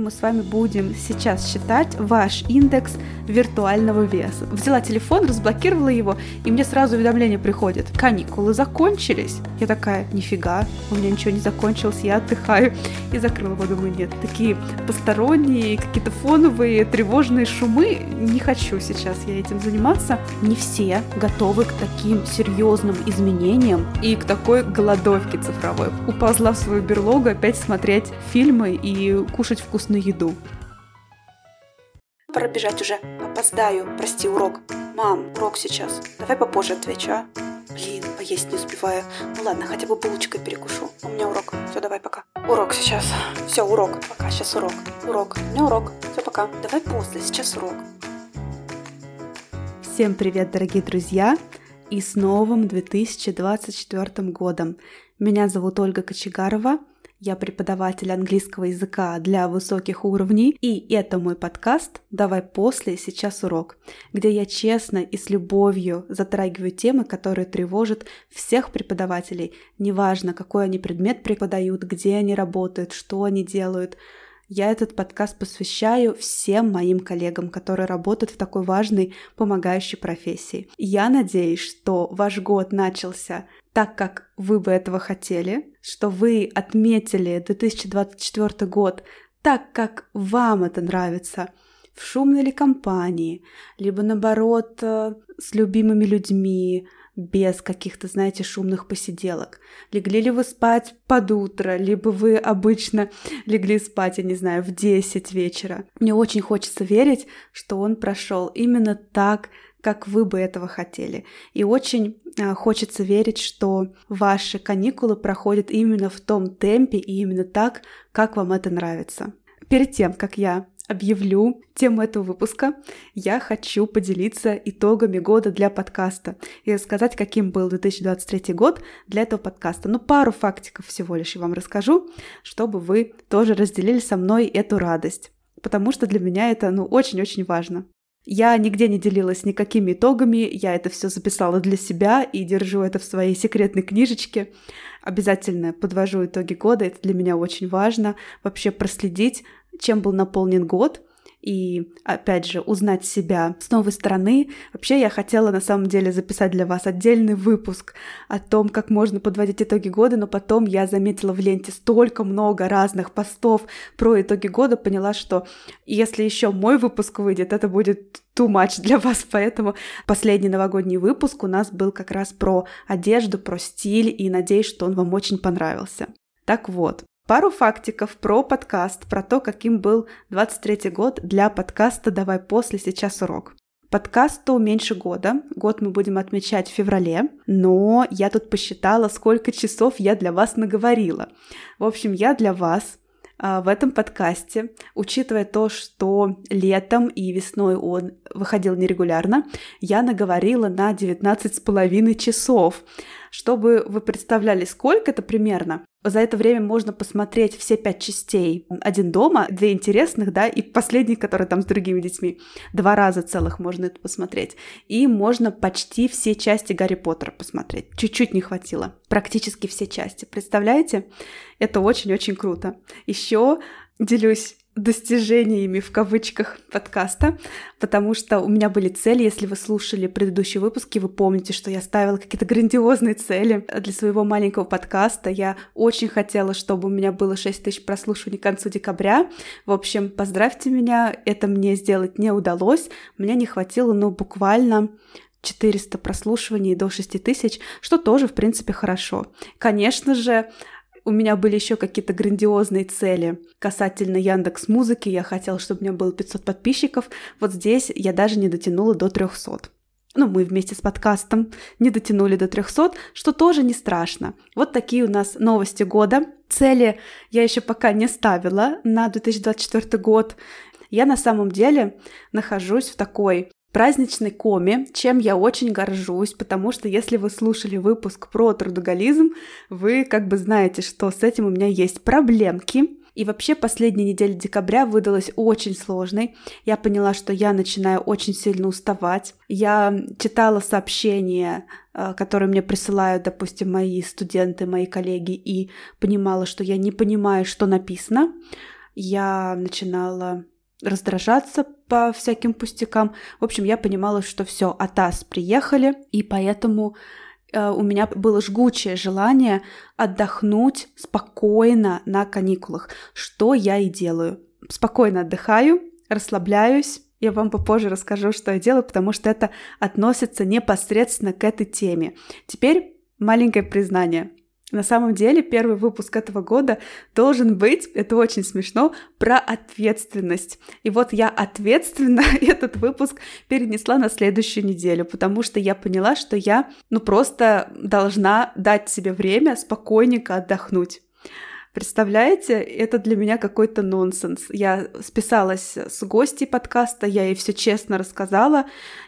мы с вами будем сейчас считать ваш индекс виртуального веса. Взяла телефон, разблокировала его, и мне сразу уведомление приходит. Каникулы закончились. Я такая, нифига, у меня ничего не закончилось, я отдыхаю. И закрыла его, думаю, нет, такие посторонние, какие-то фоновые, тревожные шумы, не хочу сейчас я этим заниматься. Не все готовы к таким серьезным изменениям и к такой голодовке цифровой. Уползла в свою берлогу опять смотреть фильмы и кушать вкусную еду. Пора бежать уже. Опоздаю. Прости, урок. Мам, урок сейчас. Давай попозже отвечу, а? Блин, поесть не успеваю. Ну ладно, хотя бы булочкой перекушу. У меня урок. Все, давай, пока. Урок сейчас. Все, урок. Пока, сейчас урок. Урок. У меня урок. Все, пока. Давай после, сейчас урок. Всем привет, дорогие друзья! И с новым 2024 годом. Меня зовут Ольга Кочегарова. Я преподаватель английского языка для высоких уровней, и это мой подкаст «Давай после, сейчас урок», где я честно и с любовью затрагиваю темы, которые тревожат всех преподавателей, неважно, какой они предмет преподают, где они работают, что они делают – я этот подкаст посвящаю всем моим коллегам, которые работают в такой важной помогающей профессии. Я надеюсь, что ваш год начался так, как вы бы этого хотели, что вы отметили 2024 год так, как вам это нравится, в шумной ли компании, либо наоборот э, с любимыми людьми, без каких-то, знаете, шумных посиделок. Легли ли вы спать под утро, либо вы обычно легли спать, я не знаю, в 10 вечера. Мне очень хочется верить, что он прошел именно так, как вы бы этого хотели. И очень а, хочется верить, что ваши каникулы проходят именно в том темпе и именно так, как вам это нравится. Перед тем, как я объявлю тему этого выпуска, я хочу поделиться итогами года для подкаста и рассказать, каким был 2023 год для этого подкаста. Ну, пару фактиков всего лишь я вам расскажу, чтобы вы тоже разделили со мной эту радость, потому что для меня это, ну, очень-очень важно. Я нигде не делилась никакими итогами, я это все записала для себя и держу это в своей секретной книжечке. Обязательно подвожу итоги года, это для меня очень важно. Вообще проследить, чем был наполнен год, и, опять же, узнать себя с новой стороны. Вообще, я хотела на самом деле записать для вас отдельный выпуск о том, как можно подводить итоги года, но потом я заметила в ленте столько много разных постов про итоги года, поняла, что если еще мой выпуск выйдет, это будет too much для вас, поэтому последний новогодний выпуск у нас был как раз про одежду, про стиль, и надеюсь, что он вам очень понравился. Так вот, Пару фактиков про подкаст, про то, каким был 23 год для подкаста «Давай после, сейчас урок». Подкасту меньше года. Год мы будем отмечать в феврале, но я тут посчитала, сколько часов я для вас наговорила. В общем, я для вас а, в этом подкасте, учитывая то, что летом и весной он выходил нерегулярно, я наговорила на 19,5 часов. Чтобы вы представляли, сколько это примерно, за это время можно посмотреть все пять частей. Один дома, две интересных, да, и последний, который там с другими детьми. Два раза целых можно это посмотреть. И можно почти все части Гарри Поттера посмотреть. Чуть-чуть не хватило. Практически все части. Представляете? Это очень-очень круто. Еще делюсь достижениями в кавычках подкаста, потому что у меня были цели, если вы слушали предыдущие выпуски, вы помните, что я ставила какие-то грандиозные цели для своего маленького подкаста. Я очень хотела, чтобы у меня было 6 тысяч прослушиваний к концу декабря. В общем, поздравьте меня, это мне сделать не удалось. Мне не хватило, ну, буквально 400 прослушиваний до 6 тысяч, что тоже, в принципе, хорошо. Конечно же, у меня были еще какие-то грандиозные цели касательно Яндекс Музыки. Я хотела, чтобы у меня было 500 подписчиков. Вот здесь я даже не дотянула до 300. Ну, мы вместе с подкастом не дотянули до 300, что тоже не страшно. Вот такие у нас новости года. Цели я еще пока не ставила на 2024 год. Я на самом деле нахожусь в такой праздничной коме, чем я очень горжусь, потому что если вы слушали выпуск про трудоголизм, вы как бы знаете, что с этим у меня есть проблемки. И вообще последняя неделя декабря выдалась очень сложной. Я поняла, что я начинаю очень сильно уставать. Я читала сообщения, э, которые мне присылают, допустим, мои студенты, мои коллеги, и понимала, что я не понимаю, что написано. я начинала раздражаться по всяким пустякам. В общем, я понимала, что все, АТАС приехали, и поэтому э, у меня было жгучее желание отдохнуть спокойно на каникулах, что я и делаю. Спокойно отдыхаю, расслабляюсь. Я вам попозже расскажу, что я делаю, потому что это относится непосредственно к этой теме. Теперь маленькое признание. На самом деле, первый выпуск этого года должен быть, это очень смешно, про ответственность. И вот я ответственно этот выпуск перенесла на следующую неделю, потому что я поняла, что я, ну, просто должна дать себе время спокойненько отдохнуть. Представляете, это для меня какой-то нонсенс. Я списалась с гостей подкаста, я ей все честно рассказала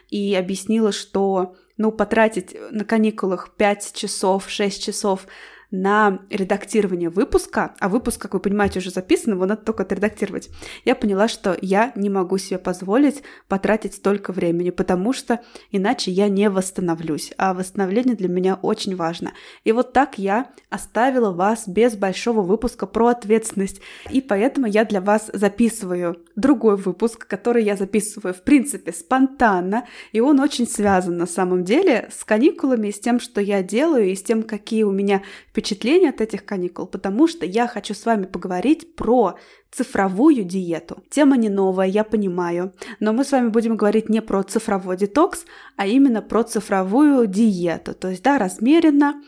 и объяснила, что ну, потратить на каникулах 5 часов, 6 часов на редактирование выпуска, а выпуск, как вы понимаете, уже записан, его надо только отредактировать, я поняла, что я не могу себе позволить потратить столько времени, потому что иначе я не восстановлюсь, а восстановление для меня очень важно. И вот так я оставила вас без большого выпуска про ответственность, и поэтому я для вас записываю другой выпуск, который я записываю, в принципе, спонтанно, и он очень связан на самом деле с каникулами, с тем, что я делаю, и с тем, какие у меня впечатления впечатление от этих каникул, потому что я хочу с вами поговорить про цифровую диету. Тема не новая, я понимаю, но мы с вами будем говорить не про цифровой детокс, а именно про цифровую диету. То есть, да, размеренно,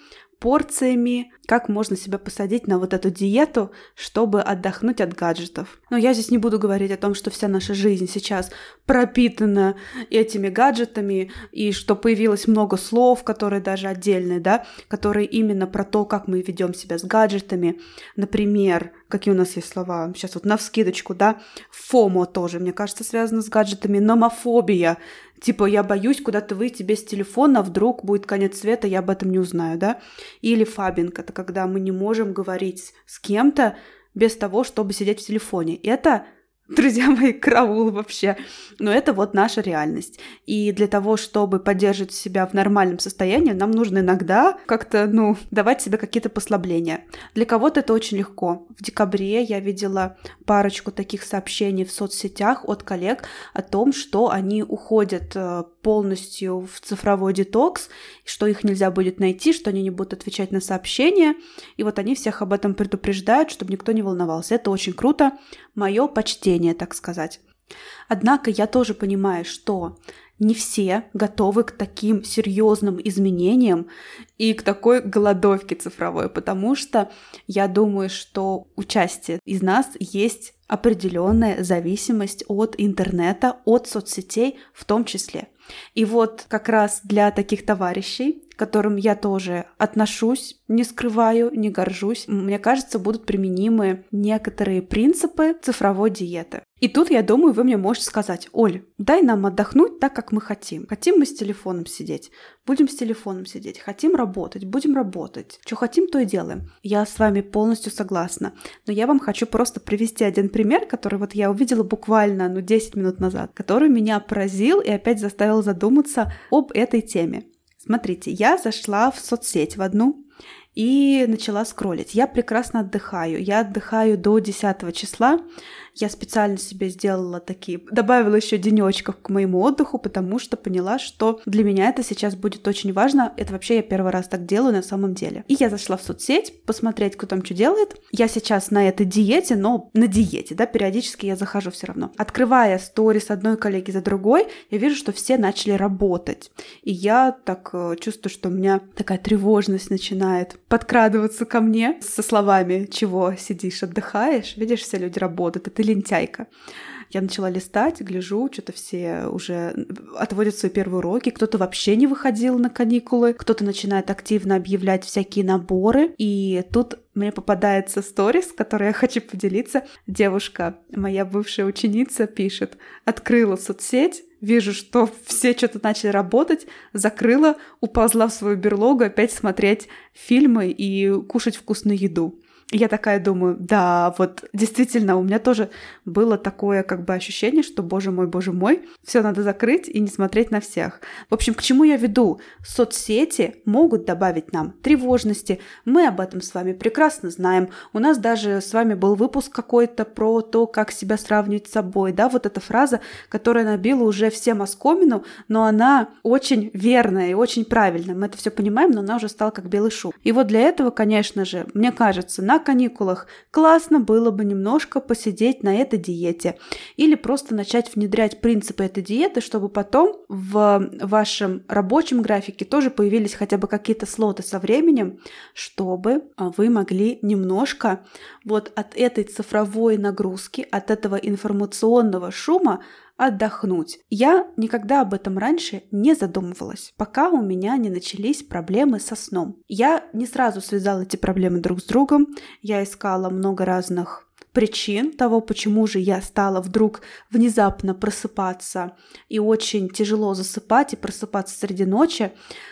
порциями, как можно себя посадить на вот эту диету, чтобы отдохнуть от гаджетов. Но я здесь не буду говорить о том, что вся наша жизнь сейчас пропитана этими гаджетами, и что появилось много слов, которые даже отдельные, да, которые именно про то, как мы ведем себя с гаджетами. Например, какие у нас есть слова, сейчас вот на вскидочку, да, фомо тоже, мне кажется, связано с гаджетами, номофобия, Типа, я боюсь куда-то выйти без телефона, вдруг будет конец света, я об этом не узнаю, да? Или фабинг, это когда мы не можем говорить с кем-то без того, чтобы сидеть в телефоне. Это друзья мои, караул вообще. Но это вот наша реальность. И для того, чтобы поддерживать себя в нормальном состоянии, нам нужно иногда как-то, ну, давать себе какие-то послабления. Для кого-то это очень легко. В декабре я видела парочку таких сообщений в соцсетях от коллег о том, что они уходят э, полностью в цифровой детокс, что их нельзя будет найти, что они не будут отвечать на сообщения. И вот они всех об этом предупреждают, чтобы никто не волновался. Это очень круто. Мое почтение, так сказать. Однако я тоже понимаю, что не все готовы к таким серьезным изменениям и к такой голодовке цифровой, потому что я думаю, что у части из нас есть определенная зависимость от интернета, от соцсетей в том числе. И вот как раз для таких товарищей, к которым я тоже отношусь, не скрываю, не горжусь, мне кажется, будут применимы некоторые принципы цифровой диеты. И тут, я думаю, вы мне можете сказать, Оль, дай нам отдохнуть так, как мы хотим. Хотим мы с телефоном сидеть, будем с телефоном сидеть. Хотим работать, будем работать. Что хотим, то и делаем. Я с вами полностью согласна. Но я вам хочу просто привести один пример, который вот я увидела буквально, ну, 10 минут назад, который меня поразил и опять заставил задуматься об этой теме. Смотрите, я зашла в соцсеть в одну, и начала скроллить. Я прекрасно отдыхаю. Я отдыхаю до 10 числа. Я специально себе сделала такие, добавила еще денечков к моему отдыху, потому что поняла, что для меня это сейчас будет очень важно. Это вообще я первый раз так делаю на самом деле. И я зашла в соцсеть посмотреть, кто там что делает. Я сейчас на этой диете, но на диете, да, периодически я захожу все равно. Открывая сторис одной коллеги за другой, я вижу, что все начали работать. И я так э, чувствую, что у меня такая тревожность начинает подкрадываться ко мне со словами «Чего сидишь, отдыхаешь?» Видишь, все люди работают, это лентяйка. Я начала листать, гляжу, что-то все уже отводят свои первые уроки, кто-то вообще не выходил на каникулы, кто-то начинает активно объявлять всякие наборы, и тут мне попадается сторис, которой я хочу поделиться. Девушка, моя бывшая ученица, пишет, открыла соцсеть, вижу, что все что-то начали работать, закрыла, уползла в свою берлогу опять смотреть фильмы и кушать вкусную еду. Я такая думаю, да, вот действительно, у меня тоже было такое как бы ощущение, что, боже мой, боже мой, все надо закрыть и не смотреть на всех. В общем, к чему я веду? Соцсети могут добавить нам тревожности. Мы об этом с вами прекрасно знаем. У нас даже с вами был выпуск какой-то про то, как себя сравнивать с собой. Да, вот эта фраза, которая набила уже всем оскомину, но она очень верная и очень правильная. Мы это все понимаем, но она уже стала как белый шум. И вот для этого, конечно же, мне кажется, на каникулах классно было бы немножко посидеть на этой диете или просто начать внедрять принципы этой диеты, чтобы потом в вашем рабочем графике тоже появились хотя бы какие-то слоты со временем, чтобы а, вы могли немножко вот от этой цифровой нагрузки, от этого информационного шума отдохнуть. Я никогда об этом раньше не задумывалась, пока у меня не начались проблемы со сном. Я не сразу связала эти проблемы друг с другом, я искала много разных причин того, почему же я стала вдруг внезапно просыпаться и очень тяжело засыпать и просыпаться среди ночи.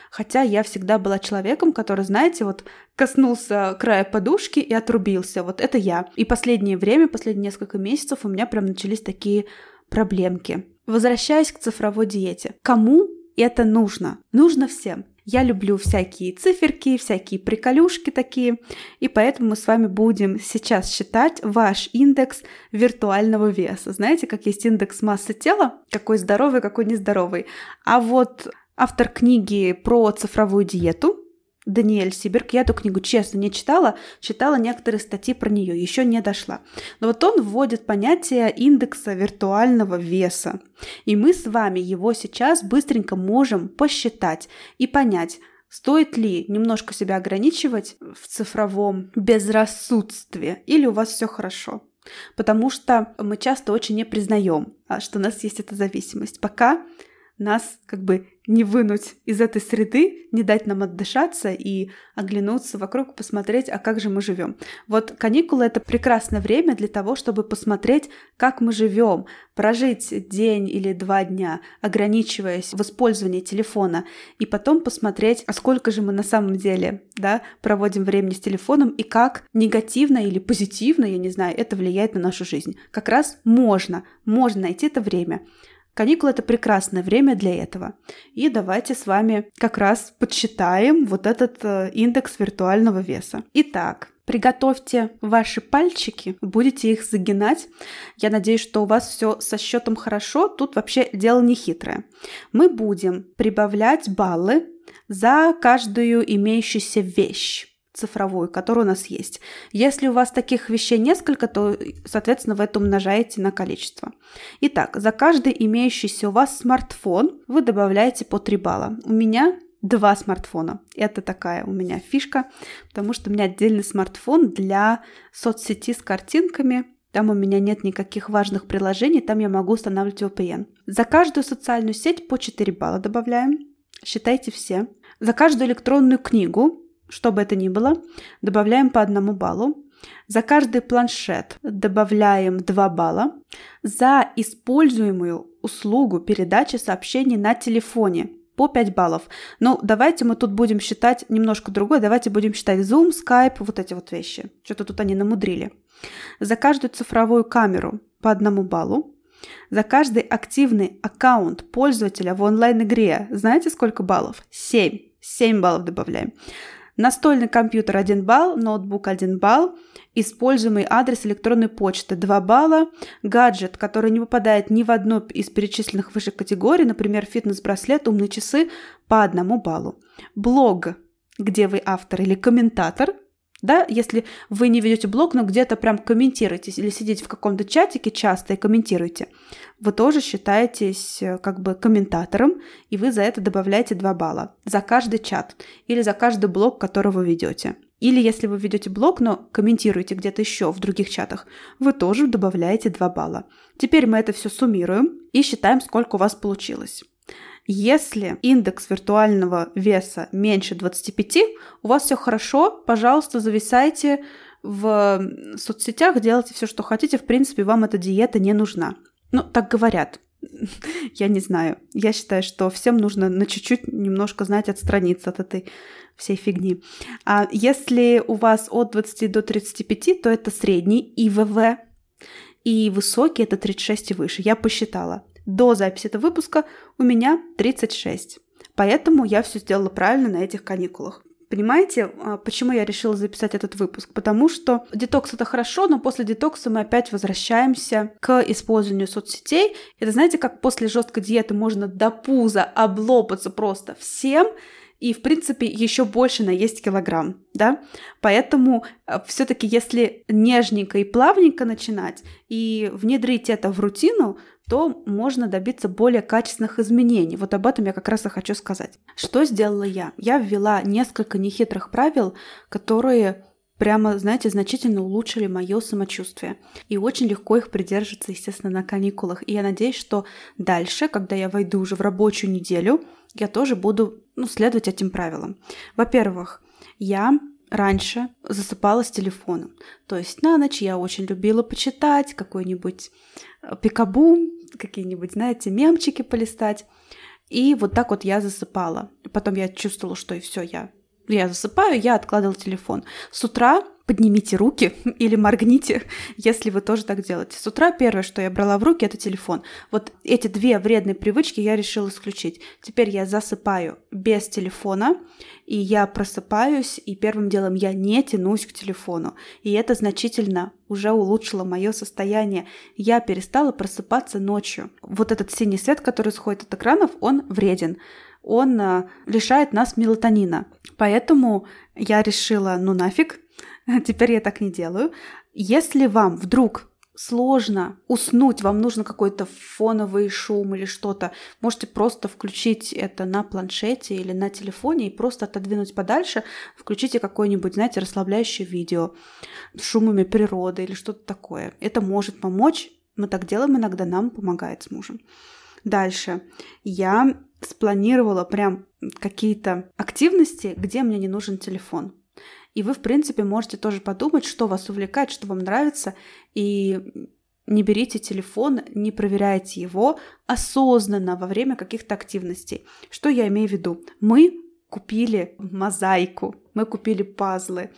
Хотя я всегда была человеком, который, знаете, вот коснулся края подушки и отрубился. Вот это я. И последнее время, последние несколько месяцев у меня прям начались такие проблемки. Возвращаясь к цифровой диете. Кому это нужно? Нужно всем. Я люблю всякие циферки, всякие приколюшки такие, и поэтому мы с вами будем сейчас считать ваш индекс виртуального веса. Знаете, как есть индекс массы тела, какой здоровый, какой нездоровый. А вот автор книги про цифровую диету, Даниэль Сиберг. Я эту книгу, честно, не читала, читала некоторые статьи про нее, еще не дошла. Но вот он вводит понятие индекса виртуального веса. И мы с вами его сейчас быстренько можем посчитать и понять, Стоит ли немножко себя ограничивать в цифровом безрассудстве или у вас все хорошо? Потому что мы часто очень не признаем, а, что у нас есть эта зависимость. Пока нас как бы не вынуть из этой среды, не дать нам отдышаться и оглянуться вокруг, посмотреть, а как же мы живем. Вот каникулы это прекрасное время для того, чтобы посмотреть, как мы живем, прожить день или два дня, ограничиваясь в использовании телефона, и потом посмотреть, а сколько же мы на самом деле да, проводим времени с телефоном и как негативно или позитивно, я не знаю, это влияет на нашу жизнь. Как раз можно, можно найти это время. Каникулы – это прекрасное время для этого. И давайте с вами как раз подсчитаем вот этот э, индекс виртуального веса. Итак, Приготовьте ваши пальчики, будете их загинать. Я надеюсь, что у вас все со счетом хорошо. Тут вообще дело не хитрое. Мы будем прибавлять баллы за каждую имеющуюся вещь цифровую, которая у нас есть. Если у вас таких вещей несколько, то, соответственно, вы это умножаете на количество. Итак, за каждый имеющийся у вас смартфон вы добавляете по 3 балла. У меня два смартфона. Это такая у меня фишка, потому что у меня отдельный смартфон для соцсети с картинками. Там у меня нет никаких важных приложений, там я могу устанавливать VPN. За каждую социальную сеть по 4 балла добавляем. Считайте все. За каждую электронную книгу что бы это ни было, добавляем по одному баллу. За каждый планшет добавляем 2 балла. За используемую услугу передачи сообщений на телефоне по 5 баллов. Но давайте мы тут будем считать немножко другое. Давайте будем считать Zoom, Skype, вот эти вот вещи. Что-то тут они намудрили. За каждую цифровую камеру по одному баллу. За каждый активный аккаунт пользователя в онлайн-игре знаете сколько баллов? 7. 7 баллов добавляем. Настольный компьютер 1 балл, ноутбук 1 балл, используемый адрес электронной почты. 2 балла, гаджет, который не попадает ни в одну из перечисленных выше категорий, например, фитнес-браслет, умные часы, по 1 баллу. Блог, где вы автор или комментатор, да, если вы не ведете блог, но где-то прям комментируете или сидите в каком-то чатике часто и комментируете, вы тоже считаетесь э, как бы комментатором, и вы за это добавляете 2 балла за каждый чат или за каждый блог, который вы ведете. Или если вы ведете блог, но комментируете где-то еще в других чатах, вы тоже добавляете 2 балла. Теперь мы это все суммируем и считаем, сколько у вас получилось. Если индекс виртуального веса меньше 25, у вас все хорошо, пожалуйста, зависайте в соцсетях, делайте все, что хотите. В принципе, вам эта диета не нужна. Ну, так говорят. я не знаю. Я считаю, что всем нужно на чуть-чуть немножко знать отстраниться от этой всей фигни. А если у вас от 20 до 35, то это средний ИВВ, и высокий это 36 и выше. Я посчитала. До записи этого выпуска у меня 36. Поэтому я все сделала правильно на этих каникулах. Понимаете, а, почему я решила записать этот выпуск? Потому что детокс это хорошо, но после детокса мы опять возвращаемся к использованию соцсетей. Это знаете, как после жесткой диеты можно до пуза облопаться просто всем, и, в принципе, еще больше наесть килограмм, да? Поэтому э, все-таки, если нежненько и плавненько начинать и внедрить это в рутину, то можно добиться более качественных изменений. Вот об этом я как раз и хочу сказать. Что сделала я? Я ввела несколько нехитрых правил, которые прямо, знаете, значительно улучшили мое самочувствие. И очень легко их придерживаться, естественно, на каникулах. И я надеюсь, что дальше, когда я войду уже в рабочую неделю, я тоже буду ну, следовать этим правилам. Во-первых, я раньше засыпала с телефоном. То есть на ночь я очень любила почитать какой-нибудь э, пикабу, какие-нибудь, знаете, мемчики полистать. И вот так вот я засыпала. Потом я чувствовала, что и все, я, я засыпаю, я откладывала телефон. С утра поднимите руки или моргните, если вы тоже так делаете. С утра первое, что я брала в руки, это телефон. Вот эти две вредные привычки я решила исключить. Теперь я засыпаю без телефона, и я просыпаюсь, и первым делом я не тянусь к телефону. И это значительно уже улучшило мое состояние. Я перестала просыпаться ночью. Вот этот синий свет, который сходит от экранов, он вреден он а, лишает нас мелатонина. Поэтому я решила, ну нафиг, Теперь я так не делаю. Если вам вдруг сложно уснуть, вам нужно какой-то фоновый шум или что-то, можете просто включить это на планшете или на телефоне и просто отодвинуть подальше, включите какое-нибудь, знаете, расслабляющее видео с шумами природы или что-то такое. Это может помочь. Мы так делаем иногда, нам помогает с мужем. Дальше. Я спланировала прям какие-то активности, где мне не нужен телефон. И вы, в принципе, можете тоже подумать, что вас увлекает, что вам нравится, и не берите телефон, не проверяйте его осознанно во время каких-то активностей. Что я имею в виду? Мы купили мозаику, мы купили пазлы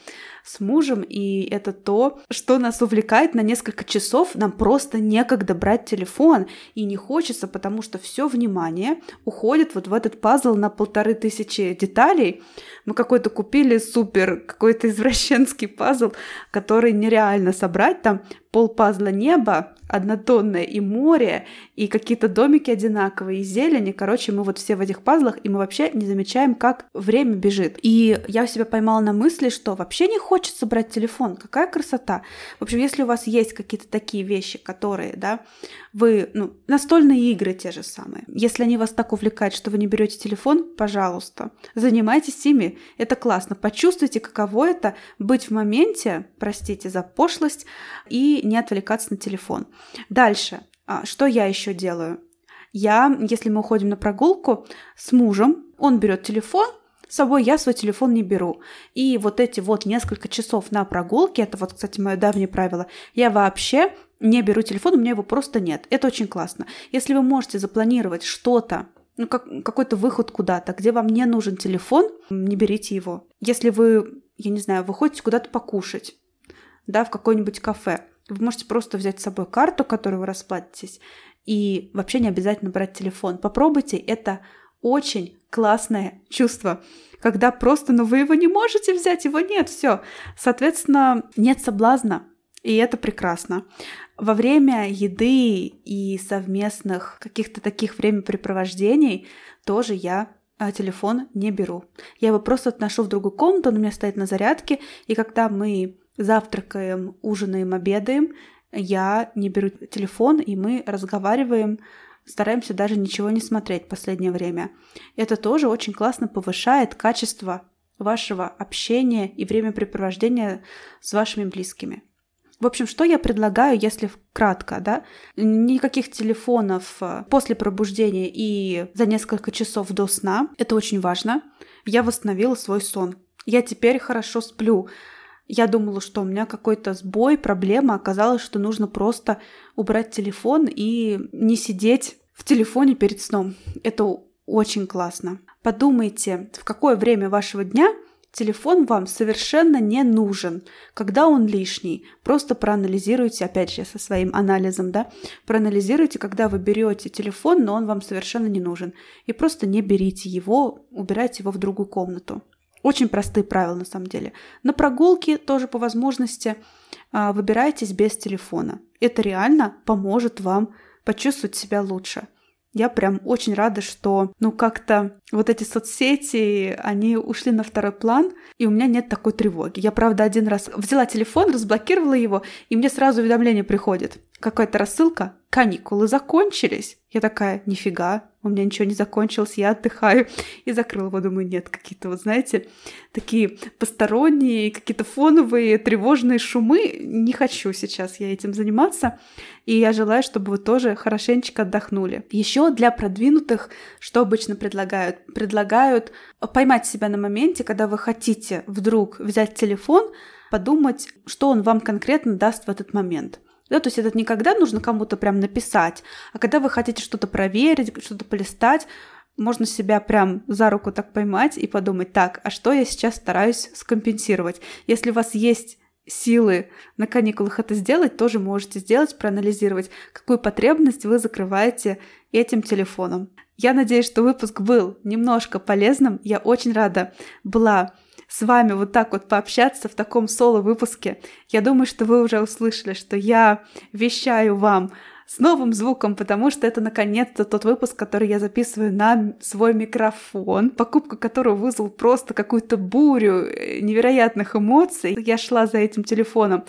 с мужем, и это то, что нас увлекает на несколько часов. Нам просто некогда брать телефон, и не хочется, потому что все внимание уходит вот в этот пазл на полторы тысячи деталей. Мы какой-то купили супер, какой-то извращенский пазл, который нереально собрать. Там пол пазла неба, однотонное и море, и какие-то домики одинаковые, и зелени. Короче, мы вот все в этих пазлах, и мы вообще не замечаем, как время бежит. И я себя поймала на мысли, что вообще не хочется брать телефон. Какая красота. В общем, если у вас есть какие-то такие вещи, которые, да, вы, ну, настольные игры те же самые. Если они вас так увлекают, что вы не берете телефон, пожалуйста, занимайтесь ими. Это классно. Почувствуйте, каково это быть в моменте, простите за пошлость, и не отвлекаться на телефон. Дальше. А, что я еще делаю? Я, если мы уходим на прогулку с мужем, он берет телефон, с собой я свой телефон не беру. И вот эти вот несколько часов на прогулке, это вот, кстати, мое давнее правило, я вообще не беру телефон, у меня его просто нет. Это очень классно. Если вы можете запланировать что-то, ну, как, какой-то выход куда-то, где вам не нужен телефон, не берите его. Если вы, я не знаю, вы ходите куда-то покушать, да, в какое-нибудь кафе, вы можете просто взять с собой карту, которую вы расплатитесь, и вообще не обязательно брать телефон. Попробуйте, это очень классное чувство, когда просто, ну вы его не можете взять, его нет, все. Соответственно, нет соблазна, и это прекрасно. Во время еды и совместных каких-то таких времяпрепровождений тоже я а телефон не беру. Я его просто отношу в другую комнату, он у меня стоит на зарядке, и когда мы завтракаем, ужинаем, обедаем, я не беру телефон, и мы разговариваем, стараемся даже ничего не смотреть в последнее время. Это тоже очень классно повышает качество вашего общения и времяпрепровождения с вашими близкими. В общем, что я предлагаю, если кратко, да? Никаких телефонов э, после пробуждения и за несколько часов до сна. Это очень важно. Я восстановила свой сон. Я теперь хорошо сплю. Я думала, что у меня какой-то сбой, проблема. Оказалось, что нужно просто убрать телефон и не сидеть в телефоне перед сном. Это очень классно. Подумайте, в какое время вашего дня телефон вам совершенно не нужен, когда он лишний. Просто проанализируйте, опять же, со своим анализом, да, проанализируйте, когда вы берете телефон, но он вам совершенно не нужен. И просто не берите его, убирайте его в другую комнату. Очень простые правила на самом деле. На прогулке тоже по возможности а, выбирайтесь без телефона. Это реально поможет вам почувствовать себя лучше. Я прям очень рада, что, ну, как-то вот эти соцсети, они ушли на второй план, и у меня нет такой тревоги. Я, правда, один раз взяла телефон, разблокировала его, и мне сразу уведомление приходит. Какая-то рассылка, каникулы закончились. Я такая, нифига, у меня ничего не закончилось, я отдыхаю. И закрыла его, думаю, нет, какие-то, вот знаете, такие посторонние, какие-то фоновые, тревожные шумы. Не хочу сейчас я этим заниматься. И я желаю, чтобы вы тоже хорошенечко отдохнули. Еще для продвинутых, что обычно предлагают? Предлагают поймать себя на моменте, когда вы хотите вдруг взять телефон, подумать, что он вам конкретно даст в этот момент. Да, то есть это не когда нужно кому-то прям написать, а когда вы хотите что-то проверить, что-то полистать, можно себя прям за руку так поймать и подумать, так, а что я сейчас стараюсь скомпенсировать? Если у вас есть силы на каникулах это сделать, тоже можете сделать, проанализировать, какую потребность вы закрываете этим телефоном. Я надеюсь, что выпуск был немножко полезным. Я очень рада была с вами вот так вот пообщаться в таком соло-выпуске. Я думаю, что вы уже услышали, что я вещаю вам с новым звуком, потому что это наконец-то тот выпуск, который я записываю на свой микрофон, покупка которого вызвал просто какую-то бурю э, невероятных эмоций. Я шла за этим телефоном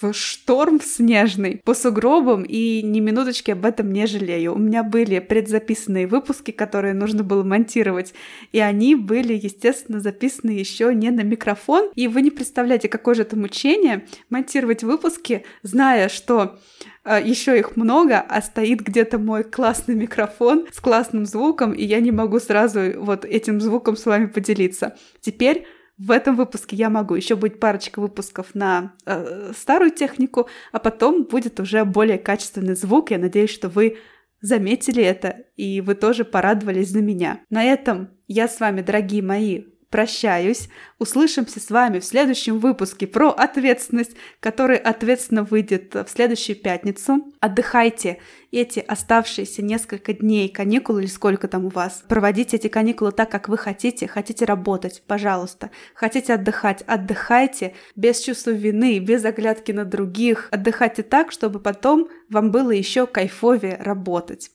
в шторм снежный по сугробам, и ни минуточки об этом не жалею. У меня были предзаписанные выпуски, которые нужно было монтировать, и они были, естественно, записаны еще не на микрофон. И вы не представляете, какое же это мучение монтировать выпуски, зная, что э, еще их много, а стоит где-то мой классный микрофон с классным звуком, и я не могу сразу вот этим звуком с вами поделиться. Теперь в этом выпуске я могу. Еще будет парочка выпусков на э, старую технику, а потом будет уже более качественный звук. Я надеюсь, что вы заметили это, и вы тоже порадовались за меня. На этом я с вами, дорогие мои, прощаюсь. Услышимся с вами в следующем выпуске про ответственность, который ответственно выйдет в следующую пятницу. Отдыхайте эти оставшиеся несколько дней каникул или сколько там у вас. Проводите эти каникулы так, как вы хотите. Хотите работать, пожалуйста. Хотите отдыхать, отдыхайте без чувства вины, без оглядки на других. Отдыхайте так, чтобы потом вам было еще кайфовее работать.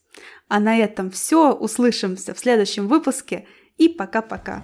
А на этом все. Услышимся в следующем выпуске и пока-пока.